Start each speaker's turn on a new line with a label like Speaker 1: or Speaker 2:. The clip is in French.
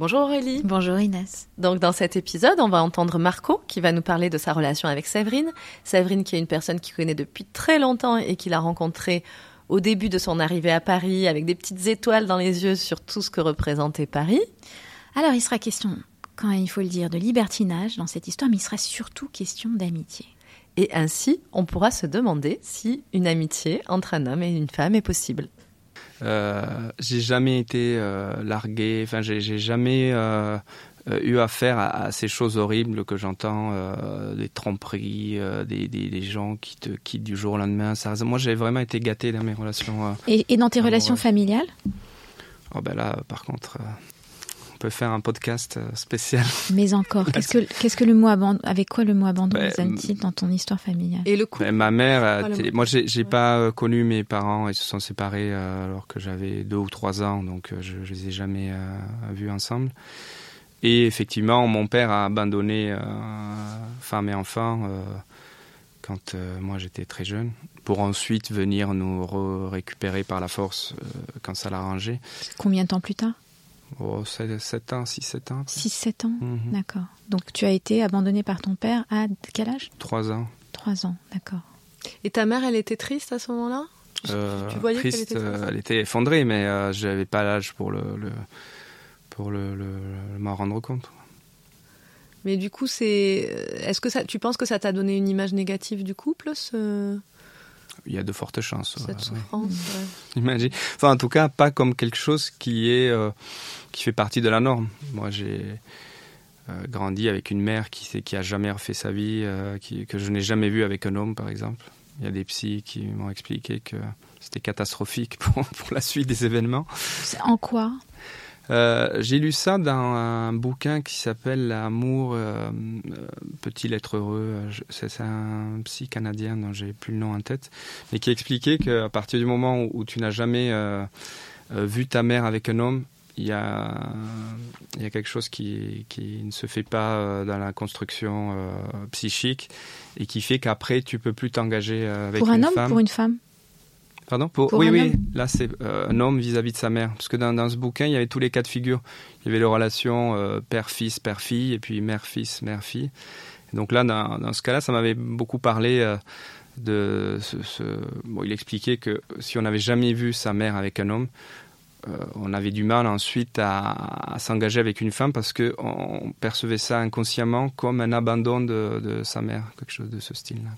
Speaker 1: Bonjour Aurélie.
Speaker 2: Bonjour Inès.
Speaker 1: Donc dans cet épisode, on va entendre Marco qui va nous parler de sa relation avec Séverine. Séverine qui est une personne qu'il connaît depuis très longtemps et qu'il a rencontrée au début de son arrivée à Paris avec des petites étoiles dans les yeux sur tout ce que représentait Paris.
Speaker 2: Alors il sera question, quand il faut le dire, de libertinage dans cette histoire, mais il sera surtout question d'amitié.
Speaker 1: Et ainsi, on pourra se demander si une amitié entre un homme et une femme est possible.
Speaker 3: Euh, j'ai jamais été euh, largué, enfin j'ai jamais euh, eu affaire à, à, ces choses horribles que j'entends, des tromperies, des, des, des, gens qui te quittent du jour au lendemain. Ça, moi j'ai vraiment été gâté dans mes relations.
Speaker 2: Et, et, dans tes relations familiales?
Speaker 3: Oh ben là par contre peut faire un podcast spécial.
Speaker 2: Mais encore, qu'est-ce que, qu'est-ce que le mot abandon, avec quoi le mot abandon ben, résonne-t-il dans ton histoire familiale?
Speaker 1: Et le coup
Speaker 3: Ma mère, oh, moi j'ai, j'ai ouais. pas connu mes parents, ils se sont séparés euh, alors que j'avais deux ou trois ans, donc je, je les ai jamais euh, vus ensemble. Et effectivement, mon père a abandonné euh, femme et enfants quand moi j'étais très jeune, pour ensuite venir nous récupérer par la force quand ça l'arrangeait.
Speaker 2: Combien de temps plus tard?
Speaker 3: Oh, 7 ans, 6-7 ans.
Speaker 2: 6-7 ans, mmh. d'accord. Donc tu as été abandonné par ton père à quel âge?
Speaker 3: 3 ans.
Speaker 2: 3 ans, d'accord.
Speaker 1: Et ta mère, elle était triste à ce moment-là?
Speaker 3: Euh, Tu voyais triste, qu'elle était triste? Elle était effondrée, mais euh, je n'avais pas l'âge pour, le, le, pour le, le, m'en rendre compte.
Speaker 1: Mais du coup, c'est. Est-ce que ça, tu penses que ça t'a donné une image négative du couple ce
Speaker 3: il y a de fortes chances.
Speaker 1: Cette souffrance. Ouais.
Speaker 3: Imagine. Enfin, en tout cas, pas comme quelque chose qui est euh, qui fait partie de la norme. Moi, j'ai euh, grandi avec une mère qui qui a jamais refait sa vie, euh, qui, que je n'ai jamais vu avec un homme, par exemple. Il y a des psys qui m'ont expliqué que c'était catastrophique pour, pour la suite des événements.
Speaker 2: En quoi?
Speaker 3: J'ai lu ça dans un bouquin qui s'appelle L'amour, euh, peut-il être heureux C'est un psy canadien dont j'ai plus le nom en tête, mais qui expliquait qu'à partir du moment où, tu n'as jamais euh, vu ta mère avec un homme, il y a, il y a quelque chose qui, qui ne se fait pas dans la construction euh, psychique et qui fait qu'après tu peux plus t'engager avec
Speaker 2: pour
Speaker 3: une
Speaker 2: un homme
Speaker 3: femme.
Speaker 2: pour une femme?
Speaker 3: Pardon pour,
Speaker 2: Pour
Speaker 3: Oui,
Speaker 2: un
Speaker 3: oui,
Speaker 2: homme
Speaker 3: là c'est euh, un homme vis-à-vis de sa mère. Parce que dans, dans, ce bouquin, il y avait tous les cas de figure. Il y avait les relations euh, père-fils, père-fille, et puis mère-fils, mère-fille. Donc là, dans, dans ce cas-là, ça m'avait beaucoup parlé euh, de ce, ce... Bon, il expliquait que si on n'avait jamais vu sa mère avec un homme, on avait du mal ensuite à, à s'engager avec une femme parce qu'on percevait ça inconsciemment comme un abandon de, de sa mère, quelque chose de ce style-là.